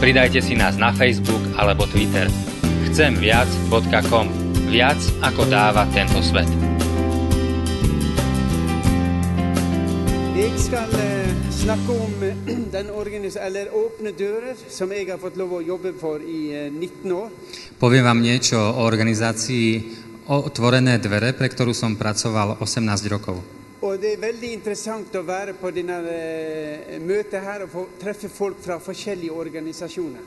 Pridajte si nás na Facebook alebo Twitter. Chcemviac.com Viac ako dáva tento svet. Jeg skal eh, snakke om eh, den organis eller Åpne dører, som jeg har fått lov å jobbe for i eh, 19 år. Poviem vám niečo o organizácii Otvorené dvere, pre ktorú som pracoval 18 rokov. Og det er veldig interessant å være på denne møtet her og få treffe folk fra forskjellige organisasjoner.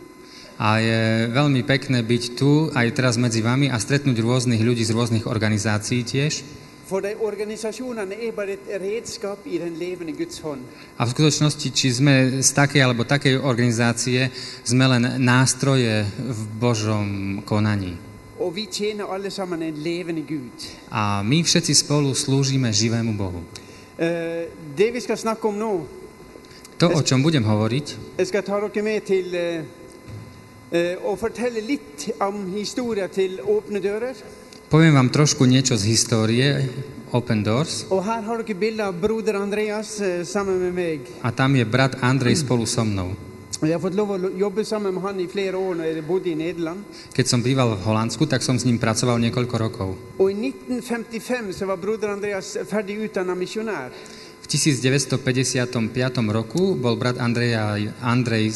A je veľmi pekné byť tu aj teraz medzi vami a stretnúť rôznych ľudí z rôznych organizácií tiež. For de organisasjonene er bare et redskap i den levende Guds hånd. A v skutočnosti, či sme z takej alebo takej organizácie, sme len nástroje v Božom konaní. Og vi tjener alle sammen en levende Gud. A my všetci spolu slúžime živému Bohu. Eh, det vi skal snakke om nå, To, o čom budem hovoriť, jeg skal ta dere med til eh, eh, å fortelle litt om historien til Åpne dører. poviem vám trošku niečo z histórie Open Doors. Og her har dere bilde av broder Andreas eh, sammen med meg. A tam je brat Andrej spolu so mnou. Har fått lov sammen med han i flere år jeg bodde i Nederland. Keď som býval v Holandsku, tak som s ním pracoval niekoľko rokov. I 1955 så var broder Andreas ferdig utdannet misjonær. V 1955 roku bol brat Andreja, Andrej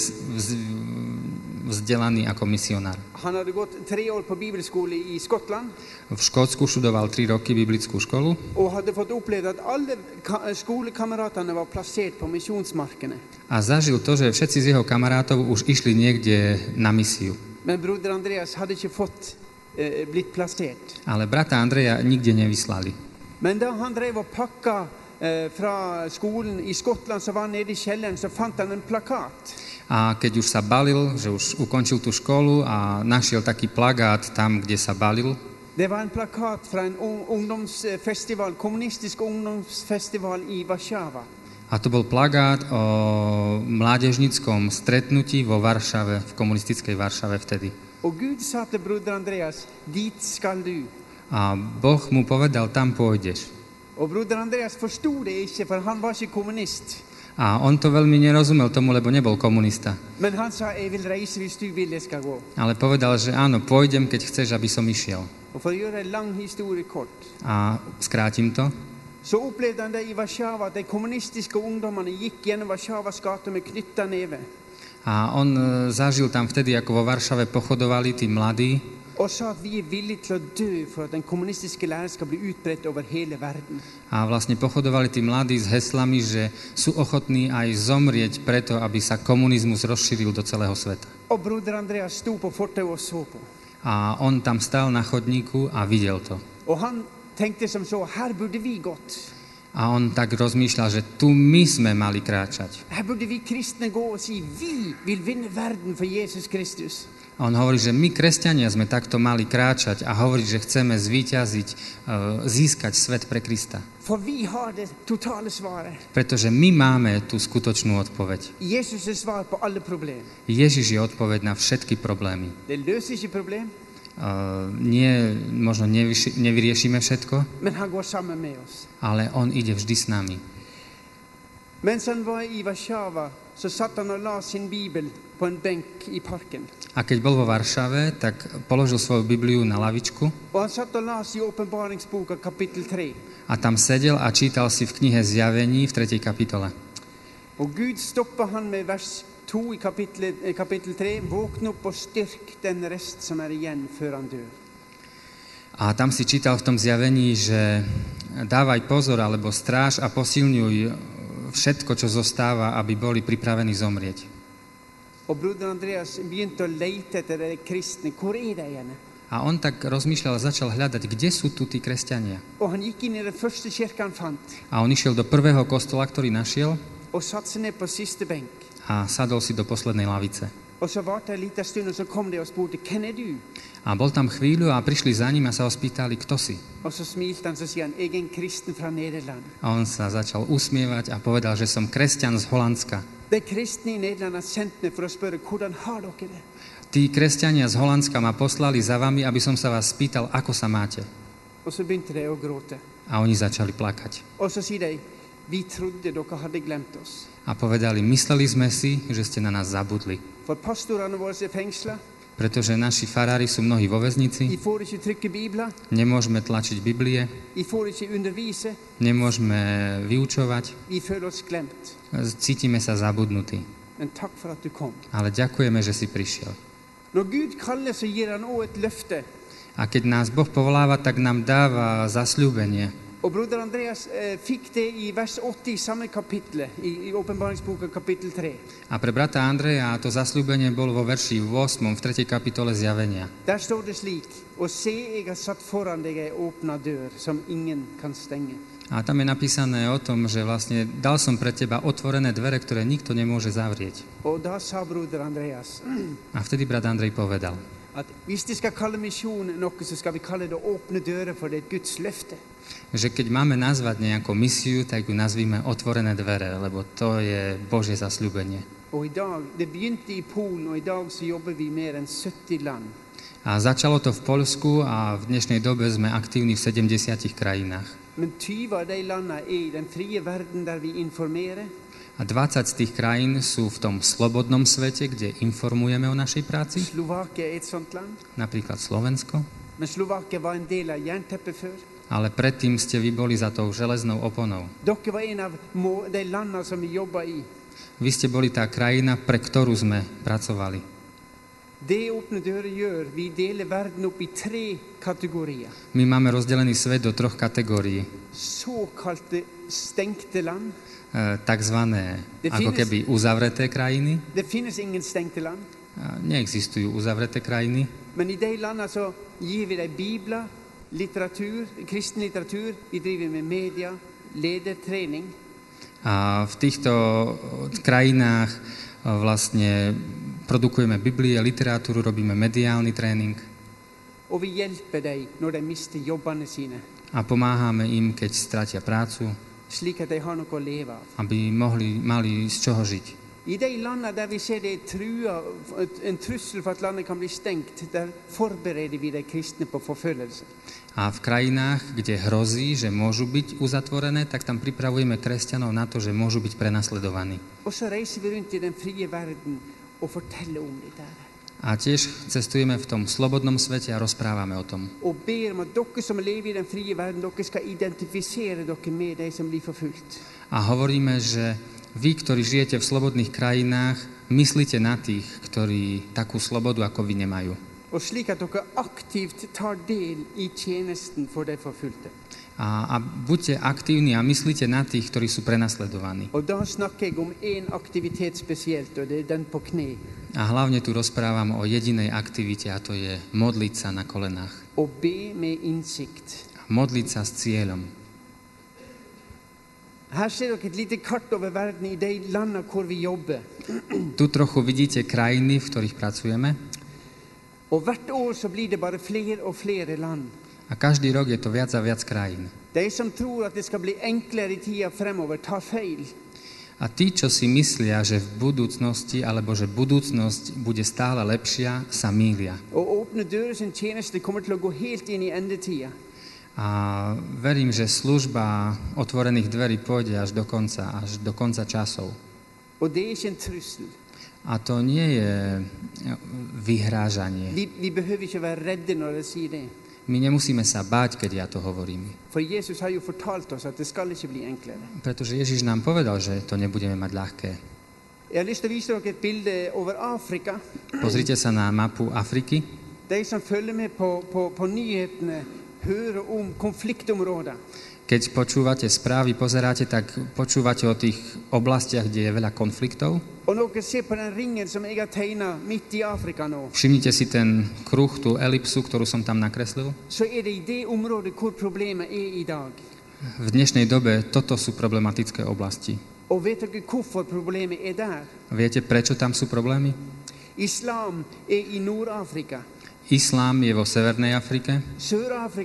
vzdelaný ako misionár. Han hadde gått tre år på bibelskole i Skottland V Škótsku študoval 3 roky biblickú školu og hadde fått oppleve at alle ka- skolekameratene var plassert på misjonsmarkene. a zažil to, že všetci z jeho kamarátov už išli niekde na misiu. Men broder Andreas hadde ikke fått eh, blitt plassert. Ale brata Andreja nikde nevyslali. Men da han drev og pakka eh, fra skolen i Skottland, så var han nede i kjelleren, så fant han en plakat. A keď už sa balil, že už ukončil tú školu a našiel taký plagát tam, kde sa balil, Det var en plakat fra en ung- ungdomsfestival, kommunistisk ungdomsfestival i Warszawa. a to bol plagát o mládežnickom stretnutí vo Varšave, v komunistickej Varšave vtedy. Og Gud sa til broder Andreas, dit skal du. A Boh mu povedal, tam pôjdeš. Og broder Andreas forsto det ikke, for han var ikke kommunist. A on to veľmi nerozumel tomu, lebo nebol komunista. Ale povedal, že áno, pôjdem, keď chceš, aby som išiel. A skrátim to. så opplevde han det i Warszawa, de kommunistiske ungdommene gikk gjennom Warszawas gater med knytta neve. A on e, zažil tam vtedy, ako vo Varšave pochodovali tí mladí Og sa at vi er villige til å dø for at den kommunistiske læren skal bli utbredt over hele verden. a vlastne pochodovali tí mladí s heslami, že sú ochotní aj zomrieť preto, aby sa komunizmus rozšíril do celého sveta. Og broder Andreas sto på fortauet og så på. A on tam stál na chodníku a videl to. Og han tenkte som så, her burde vi gått. A on tak rozmýšľal, že tu my sme mali kráčať. Her burde vi kristne gå og si, vi vil vinne verden for Jesus Kristus. A on hovorí, že my, kresťania, sme takto mali kráčať a hovoriť, že chceme zvíťaziť, e, získať svet pre Krista. Pretože my máme tú skutočnú odpoveď. Er. Ježiš je odpoveď na všetky problémy. Uh, nie, možno nevyši, nevyriešime všetko, ale On ide vždy s nami. Mens han var i Warszawa, så satt han og la sin bibel på en i parken. A keď bol vo Varšave, tak položil svoju Bibliu na lavičku Og han satt og las i åpenbaringsboka kapittel 3. a tam sedel a čítal si v knihe Zjavení v 3. kapitole. Og Gud stoppa han med vers 2 i kapittel, eh, kapittel 3. Våkn opp og styrk den rest som igjen før han dør. A tam si čítal v tom zjavení, že dávaj pozor alebo stráž a posilňuj všetko, čo zostáva, aby boli pripravení zomrieť. Og broder Andreas begynte å leite etter de kristne. Hvor er de igjen? A on tak rozmýšľal a začal hľadať, kde sú tu tí kresťania. A on išiel do prvého kostola, ktorý našiel a sadol si do poslednej lavice. Du? A bol tam chvíľu a prišli za ním a sa ho spýtali, kto si. Nederland. A on sa začal usmievať a povedal, že som kresťan z Holandska. Kristne i Nederland har har dere det? Tí kresťania z Holandska ma poslali za vami, aby som sa vás spýtal, ako sa máte. A oni začali plakať. A povedali, mysleli sme si, že ste na nás zabudli. Pretože naši farári sú mnohí vo väznici, nemôžeme tlačiť Biblie, nemôžeme vyučovať, cítime sa zabudnutí. Ale ďakujeme, že si prišiel. A keď nás Boh povoláva, tak nám dáva zasľúbenie. Och broder Andreas eh, fick det i vers 80 i samma kapitel, i, i Uppenbaringsboken kapitel 3. A pre brata Andreja to zasľúbenie bolo vo verši 8. v 3. kapitole zjavenia. Där står det slik, och se, jag har satt foran dig en öppna dörr som ingen kan stänga. A tam je napísané o tom, že vlastne dal som pre teba otvorené dvere, ktoré nikto nemôže zavrieť. Och då sa broder Andreas A vtedy brat Andrej povedal, att hvis de ska kalla mission något så ska vi kalla det öppna dörrar för det ett Guds löfte. Že keď máme nazvať nejakú misiu, tak ju nazvíme otvorené dvere, lebo to je Božie zasľúbenie. Och idag, det begynte i Polen och idag så jobbar vi i mer än 70 land. A začalo to v Polsku a v dnešnej dobe sme aktívni v 70 krajinách. Men 20 av de länderna är i den fria världen där vi informerar. A 20 z tých krajín sú v tom slobodnom svete, kde informujeme o našej práci, land. napríklad Slovensko, Men Slovakia var en del av järntäppet förr. Ale predtým ste vy boli za tou železnou oponou. Vy ste boli tá krajina, pre ktorú sme pracovali. My máme rozdelený svet do troch kategórií. E, takzvané ako keby uzavreté krajiny. A Neexistujú uzavreté krajiny, Men i de länderna så ger vi dig biblar, litteratur, kristen litteratur, vi driver med media, ledarträning. A v týchto krajinách e, vlastne produkujeme Biblie, literatúru, robíme mediálny tréning a pomáhame im, keď stratia prácu, aby mohli, mali z čoho žiť. I de länderna där vi ser det är trua, en trussel för att landet kan bli stängt, där förbereder vi de kristna på förföljelse. A v krajinách, kde hrozí, že môžu byť uzatvorené, tak tam pripravujeme kresťanov na to, že môžu byť prenasledovaní. A tiež cestujeme v tom slobodnom svete a rozprávame o tom. A hovoríme, že vy, ktorí žijete v slobodných krajinách, myslíte na tých, ktorí takú slobodu ako vy nemajú. A, a buďte aktívni a myslíte na tých, ktorí sú prenasledovaní. Knä. A hlavne tu rozprávam o jedinej aktivite a to je modliť sa na kolenách. Modliť sa s cieľom. Här ser dere ett litet kart över världen i de länderna där vi jobbar. Tu trochu vidíte krajiny, v ktorých pracujeme Och vart år så blir det bara fler och fler land. a každý rok je to viac a viac krajín. De som tror att det ska bli enklare i tiden framöver tar fel. A tí, čo si myslia, že v budúcnosti, alebo že budúcnosť bude stále lepšia, sa mýlia. Och öppna dörrar sin tjänste kommer till att gå helt in i ändetiden. A verím, že služba otvorených dverí pôjde až do konca, až do konca časov. A to nie je vyhrážanie. My nemusíme sa báť, keď ja to hovorím. Pretože Ježiš nám povedal, že to nebudeme mať ľahké. Pozrite sa na mapu Afriky. De som följer med på, på, på konfliktområden. Keď počúvate správy, pozeráte, tak počúvate o tých oblastiach, kde je veľa konfliktov. Všimnite si ten kruh, tú elipsu, ktorú som tam nakreslil. Är idag. V dnešnej dobe toto sú problematické oblasti. Där? Viete, prečo tam sú problémy? Islam är i Nordafrika. Islám je vo Severnej Afrike,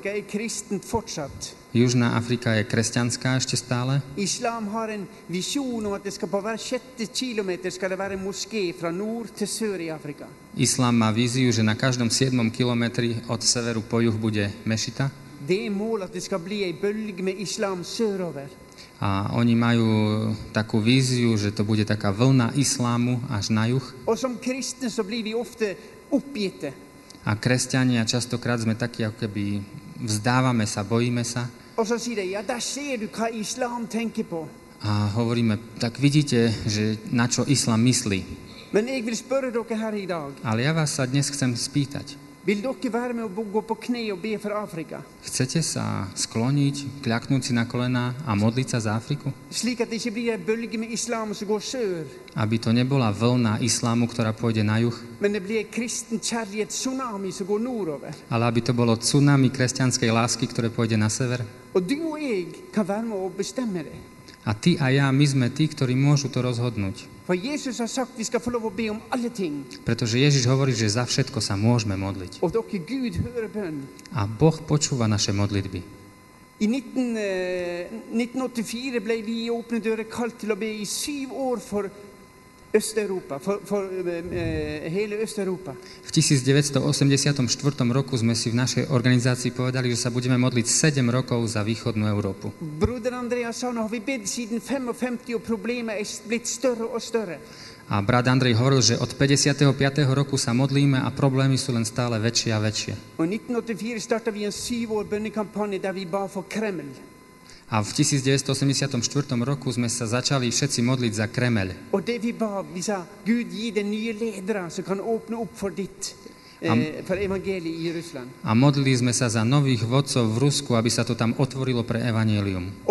är kristent fortsatt. Južná Afrika je kresťanská ešte stále. Islam har en vision om att det ska på var sjätte kilometer ska det vara en moské från nord till sör i Afrika. Islám má víziu, že na každom 7 kilometri od severu po juh bude mešita. Det är mål att det ska bli en bölg med islam sörover. A oni majú takú víziu, že to bude taká vlna islámu až na juh. Och som kristna så blir vi ofta uppgivna. A kresťania častokrát sme takí, ako keby vzdávame sa, bojíme sa a hovoríme, tak vidíte, že na čo islám myslí. Ale ja vás sa dnes chcem spýtať. Chcete sa skloniť, kľaknúť si na kolená a modliť sa za Afriku? Aby to nebola vlna islámu, ktorá pôjde na juh, ale aby to bolo tsunami kresťanskej lásky, ktoré pôjde na sever. A ty a ja, my sme tí, ktorí môžu to rozhodnúť. För Jesus har sagt vi ska få lov att be om alla ting. Pretože Ježiš hovorí, že za všetko sa môžeme modliť. Gud. A Boh počúva naše modlitby. I 19, eh, 1984 blev vi i Åpne dörrar kallt till att be i syv år för Östeuropa, för, för eh, hela Östeuropa. V 1984 roku sme si v našej organizácii povedali, že sa budeme modliť 7 rokov za východnú Európu. Broder Andreas sa, har vi bett sedan 55 och problemet är blivit större och större. A brat Andrej hovoril, že od 55. roku sa modlíme a problémy sú len stále väčšie a väčšie. Och 1984 startade vi en syv år bönekampanj där vi bad för Kreml. A v 1984 roku sme sa začali všetci modliť za Kremeľ. Eh, Ryssland. A modlili sme sa za nových vodcov v Rusku, aby sa to tam otvorilo pre evanílium.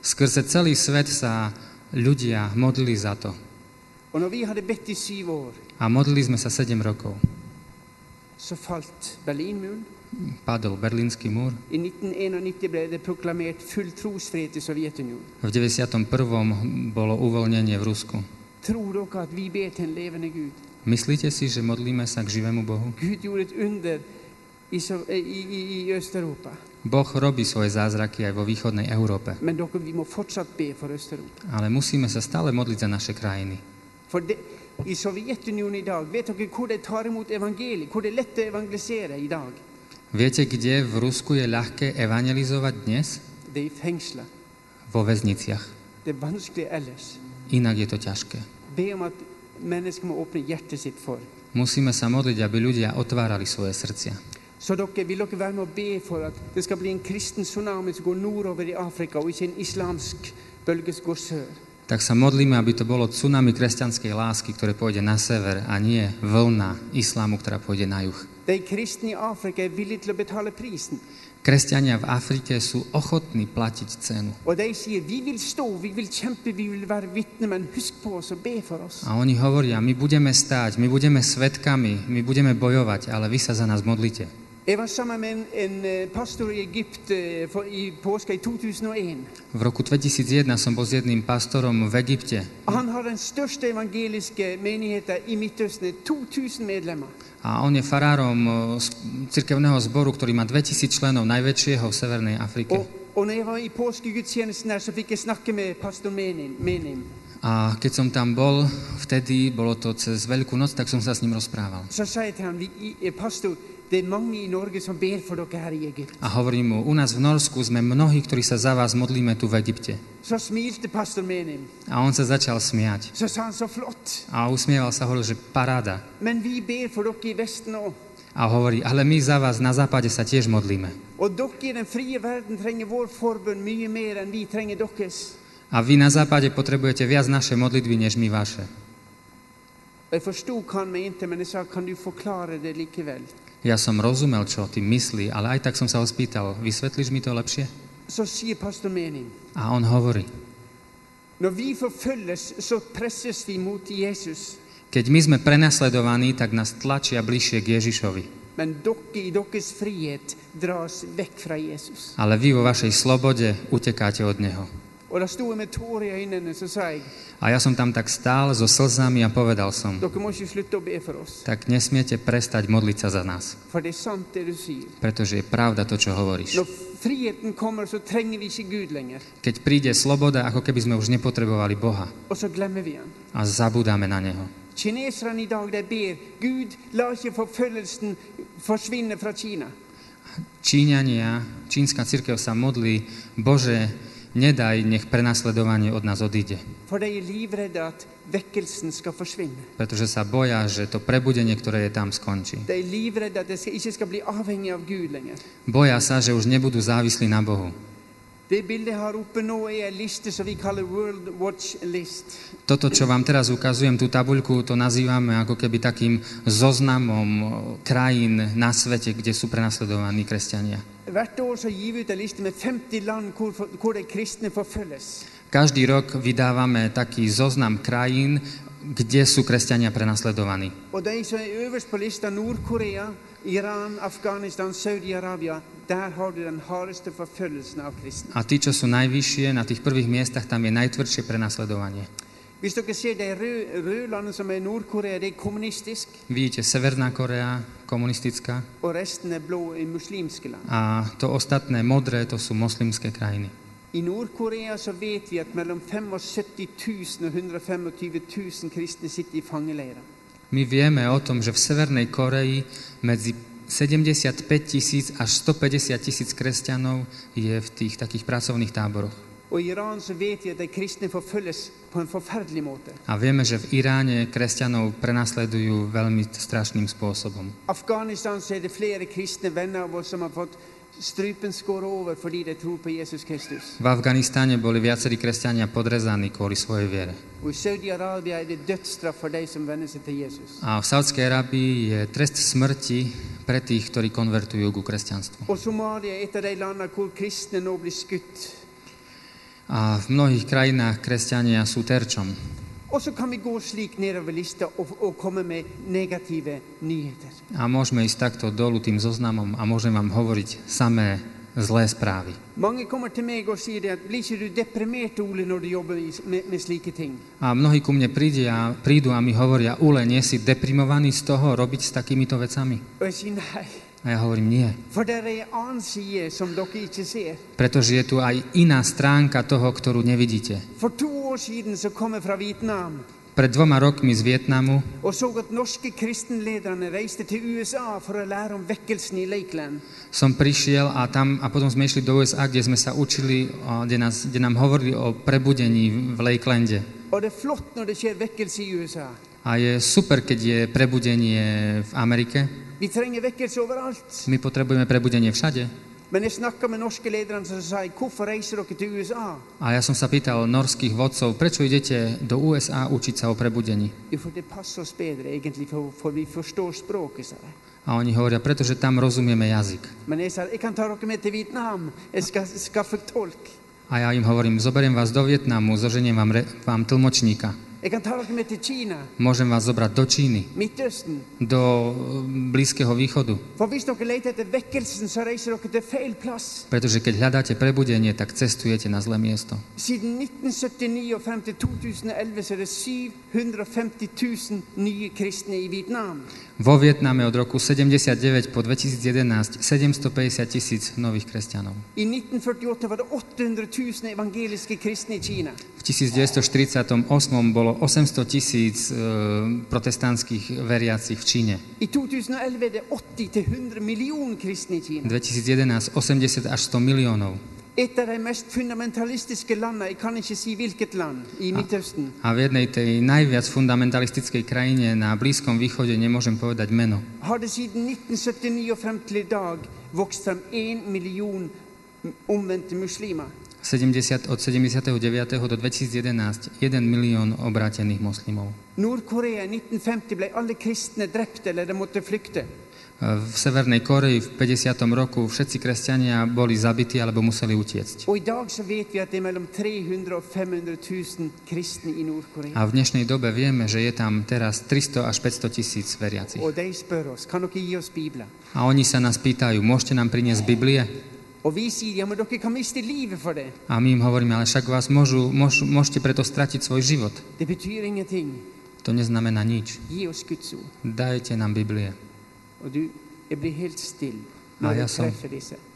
Skrze celý svet sa ľudia modlili za to. A modlili sme sa 7 rokov. så fallt Berlinmuren. Padol Berlínsky múr. I 1991 blev det proklamerat full trosfrihet i Sovjetunionen. V 91. bolo uvoľnenie v Rusku. Tror dere att vi ber till en levande Gud? Myslíte si, že modlíme sa k živému Bohu? Gud gjorde ett under i, i, i, i Östeuropa. Boh robí svoje zázraky aj vo východnej Európe. Men dere, vi må fortsatt be för Östeuropa. Ale musíme sa stále modliť za naše krajiny. För det, i Sovjetunionen idag, vet dere hur det tar emot evangeliet? Hur det är lätt att evangelisera idag? Viete, kde v Rusku je ľahké evangelizovať dnes? Fängslar. Vo väzniciach. Ellers. Inak je to ťažké. Musíme sa modliť, aby ľudia otvárali svoje srdcia. Så dere, vill dere vara med och be för att det ska bli en kristen tsunami som går nordover i Afrika och inte en islamsk bölge som går sör. Tak sa modlíme, aby to bolo tsunami kresťanskej lásky, ktoré pôjde na sever a nie vlna islámu, ktorá pôjde na juh. De i Afrika prisen. Kresťania v Afrike sú ochotní platiť cenu. A oni hovoria, my budeme stáť, my budeme svetkami, my budeme bojovať, ale vy sa za nás modlite. Jag var samman med en, en eh, pastor i Egypt eh, för, i påska i 2001. V roku 2001 som bol s jedným pastorom v Egypte Han har den största evangeliska menigheten i Mittöstern, 2000 medlemmar. a on je farárom cirkevného zboru, ktorý má 2000 členov, najväčšieho v Severnej Afrike. Och, och när jag var i påskegudstjänsten där så fick jag snacka med pastor Menim. Menim. A keď som tam bol, vtedy, bolo to cez Veľkú noc, tak som sa s ním rozprával. Så sa vi, i- eh, pastor, A hovorím mu, u nás v Norsku sme mnohí, ktorí sa za vás modlíme tu v Egypte. A on sa začal smiať. A usmieval sa, hovoril, že paráda. A hovorí, ale my za vás na západe sa tiež modlíme. A vy na západe potrebujete viac naše modlitby, než my vaše. Jag förstod han mig inte, men jag sa, kan du förklara det likeväl? Ja som rozumel, čo tým myslí, ale aj tak som sa ho spýtal, vysvetlíš mi to lepšie? Så säger pastor Mening, A on hovorí, när vi förföljes så pressas vi mot Jesus. keď my sme prenasledovaní, tak nás tlačia bližšie k Ježišovi. Ale vy vo vašej slobode utekáte od Neho. A ja som tam tak stál so slzami a povedal som, tak nesmiete prestať modliť sa za nás, er pretože je pravda to, čo hovoríš. Keď príde sloboda, ako keby sme už nepotrebovali Boha a zabudáme na Neho. Kineserne i dag de ber Gud, la ikke forfølgelsen forsvinne fra Kina. Číňania, čínska církev sa modlí, Bože, nedaj, nech prenasledovanie od nás odíde. Er. Pretože sa boja, že to prebudenie, ktoré je tam, skončí. Er. Boja sa, že už nebudú závislí na Bohu. Er. Toto, čo vám teraz ukazujem, tú tabuľku, to nazývame ako keby takým zoznamom o, krajín na svete, kde sú prenasledovaní kresťania. Hvert år så gir vi ut en liste med 50 land hvor, hvor de kristne forfølges. Každý rok vydávame taký zoznam krajín, kde sú kresťania prenasledovaní. Og de som er øverst på lista, Nord-Korea, Iran, Afghanistan, Saudi-Arabia, der har du den hardeste forfølgelsen av kristne. A tí, čo sú najvyššie, na tých prvých miestach, tam je najtvrdšie prenasledovanie. Hvis dere ser de røde, røde landene som er Nord-Korea, det er kommunistisk, Vidíte, Severná Korea, komunistická, og resten er blå i muslimske land. a to ostatné modré, to sú moslimské krajiny. I Nord-Korea så vet vi at mellom 75 000 og 125 000 kristne sitter i fangeleirer. My vieme o tom, že v Severnej Koreji medzi 75 tisíc až 150 tisíc kresťanov je v tých takých pracovných táboroch. A vieme, že v Iráne kresťanov prenasledujú veľmi strašným spôsobom. Afghanistan så er det flere kristne venner av oss som har fått strupen skåret over fordi de tror på Jesus Kristus. V Afganistáne boli viacerí kresťania podrezaní kvôli svojej viere. Er. A v Saudskej Arábii je trest smrti pre tých, ktorí konvertujú ku kresťanstvu. Og Somalia er et av de landene hvor kristne nå blir skutt. A v mnohých krajinách kresťania sú terčom. Og så kan vi gå slik nedover lista og, og komme med negative nyheter. A môžeme ísť takto dolu tým zoznamom a môžem vám hovoriť samé zlé správy. Mange kommer til meg og sier at blir ikke du deprimert, Ole, når du jobber med, med slike ting? A mnohí ku mne príde a prídu a mi hovoria, Ule, nie si deprimovaný z toho robiť s takýmito vecami? Og jeg sier nei, A ja hovorím, nie. Pretože je tu aj iná stránka toho, ktorú nevidíte. Pred dvoma rokmi z Vietnamu som prišiel a tam a potom sme išli do USA, kde sme sa učili, kde, nás, kde nám hovorili o prebudení v Lakelande. Er. A je super, keď je prebudenie v Amerike. Vi trenger vekkelse overalt. My potrebujeme prebudenie všade. Men jeg snakka med norske lederne som sa hvorfor reiser dere til USA? A ja som sa pýtal norských vodcov, prečo idete do USA učiť sa o prebudení? A oni hovoria, pretože tam rozumieme jazyk. A ja im hovorím, zoberiem vás do Vietnamu, zoženiem vám, re, vám tlmočníka. Môžem vás zobrať do Číny, do e, Blízkeho východu. Pretože keď hľadáte prebudenie, tak cestujete na zlé miesto. Siden 1979 og frem til 2011 så er det 750 000 nye kristne i Vietnam. Vo Vietname od roku 79 po 2011 750 tisíc nových kresťanov. I 1948 var det 800 000 evangeliske kristne i Kina. V 1948 bolo 800 tisíc e, protestantských veriacich v Číne. I 2011 er det 80 til 100 millioner kristne i Kina. 2011 80 až 100 miliónov. Et av de mest fundamentalistiske landene, jeg kan ikke si hvilket land, i Midtøsten, A v jednej tej najviac fundamentalistickej krajine na Blízkom východe nemôžem povedať meno. har det siden 1979 og frem til i dag vokst frem 1 million omvendte muslimer. 70, od 79. do 2011 1 milión obrátených moslimov. Nord-Korea i 1950 ble alle kristne drept eller de måtte flykte. V Severnej Koreji v 50. roku všetci kresťania boli zabití alebo museli utiecť. Er mellom 300 og 500 000 kristne i Nord-Korea. A v dnešnej dobe vieme, že je tam teraz 300 až 500 tisíc veriacich. A oni sa nás pýtajú, môžete nám priniesť Biblie? A my im hovoríme, ale však vás môžu, môžu, môžete preto stratiť svoj život. To neznamená nič. Dajte nám Biblie. Still Ja, som-.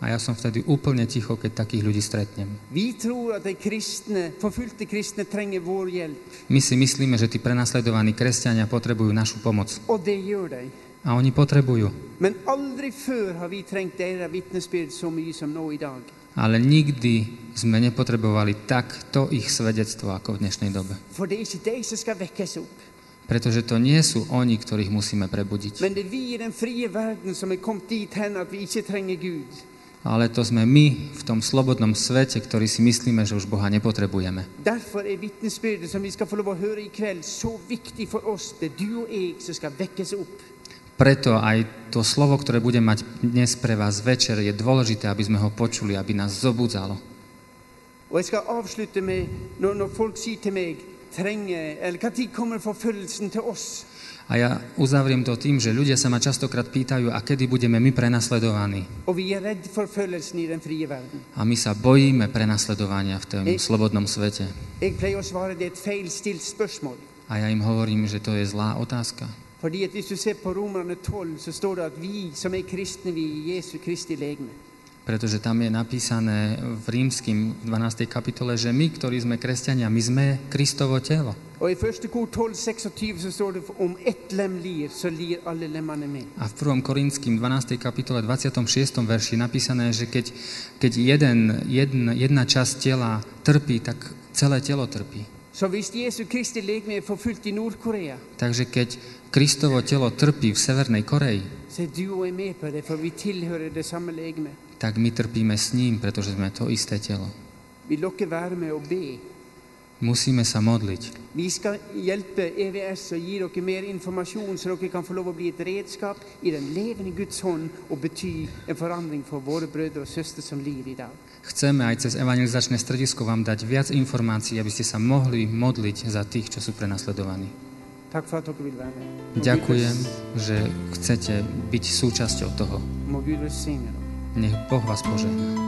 A ja som vtedy úplne ticho, keď takých ľudí stretnem. My si myslíme, že tí prenasledovaní kresťania potrebujú našu pomoc. A oni potrebujú. Men aldri før har vi trengt deres vitnesbyrd så mye som nå i dag. Ale nikdy sme nepotrebovali takto ich svedectvo ako v dnešnej dobe. For det er ikke de som skal vekkes opp, Pretože to nie sú oni, ktorých musíme prebudiť. men det er vi i den frie verden som er kommet dit hen at vi ikke trenger Gud. Ale to sme my v tom slobodnom svete, ktorí si myslíme, že už Boha nepotrebujeme. Er kveld, for oss. Preto aj to slovo, ktoré budem mať dnes pre vás večer, je dôležité, aby sme ho počuli, aby nás zobudzalo. Med, folk eller tid kommer oss? A ja uzavriem to tým, že ľudia sa ma častokrát pýtajú, a kedy budeme my prenasledovaní. Er. A my sa bojíme prenasledovania v tom slobodnom svete. A ja im hovorím, že to je zlá otázka. Fordi at hvis du ser på Romerne 12, så står det at vi som er kristne, vi er Jesu Kristi legeme. Pretože tam je napísané v rímským v 12. kapitole, že my, ktorí sme kresťania, my sme Kristovo telo. Og i 1. kor 12, 26 så står det om ett lem lir, så lir alle lemmene med. A v 1. Korinským 12. kapitole 26. verši napísané, že keď, keď jeden, jedna, jedna časť tela trpí, tak celé telo trpí. Så hvis Jesu Kristi legeme er forfulgt i Nord-Korea, Takže keď Kristovo telo trpí v Severnej Koreji, så er du og jeg med på det, for vi tilhører det samme legeme. tak my trpíme s ním, pretože sme to isté telo. Vil dere være med og be? Musíme sa modliť. Vi skal hjelpe EVS og gi dere mer informasjon, så dere kan få lov å bli et redskap i den levende Guds hånd og bety en forandring for våre brødre og søstre som lir i dag. Chceme aj cez evangelizačné stredisko vám dať viac informácií, aby ste sa mohli modliť za tých, čo sú prenasledovaní. Ďakujem, že chcete byť súčasťou toho. Dere. Nech Boh vás požehná.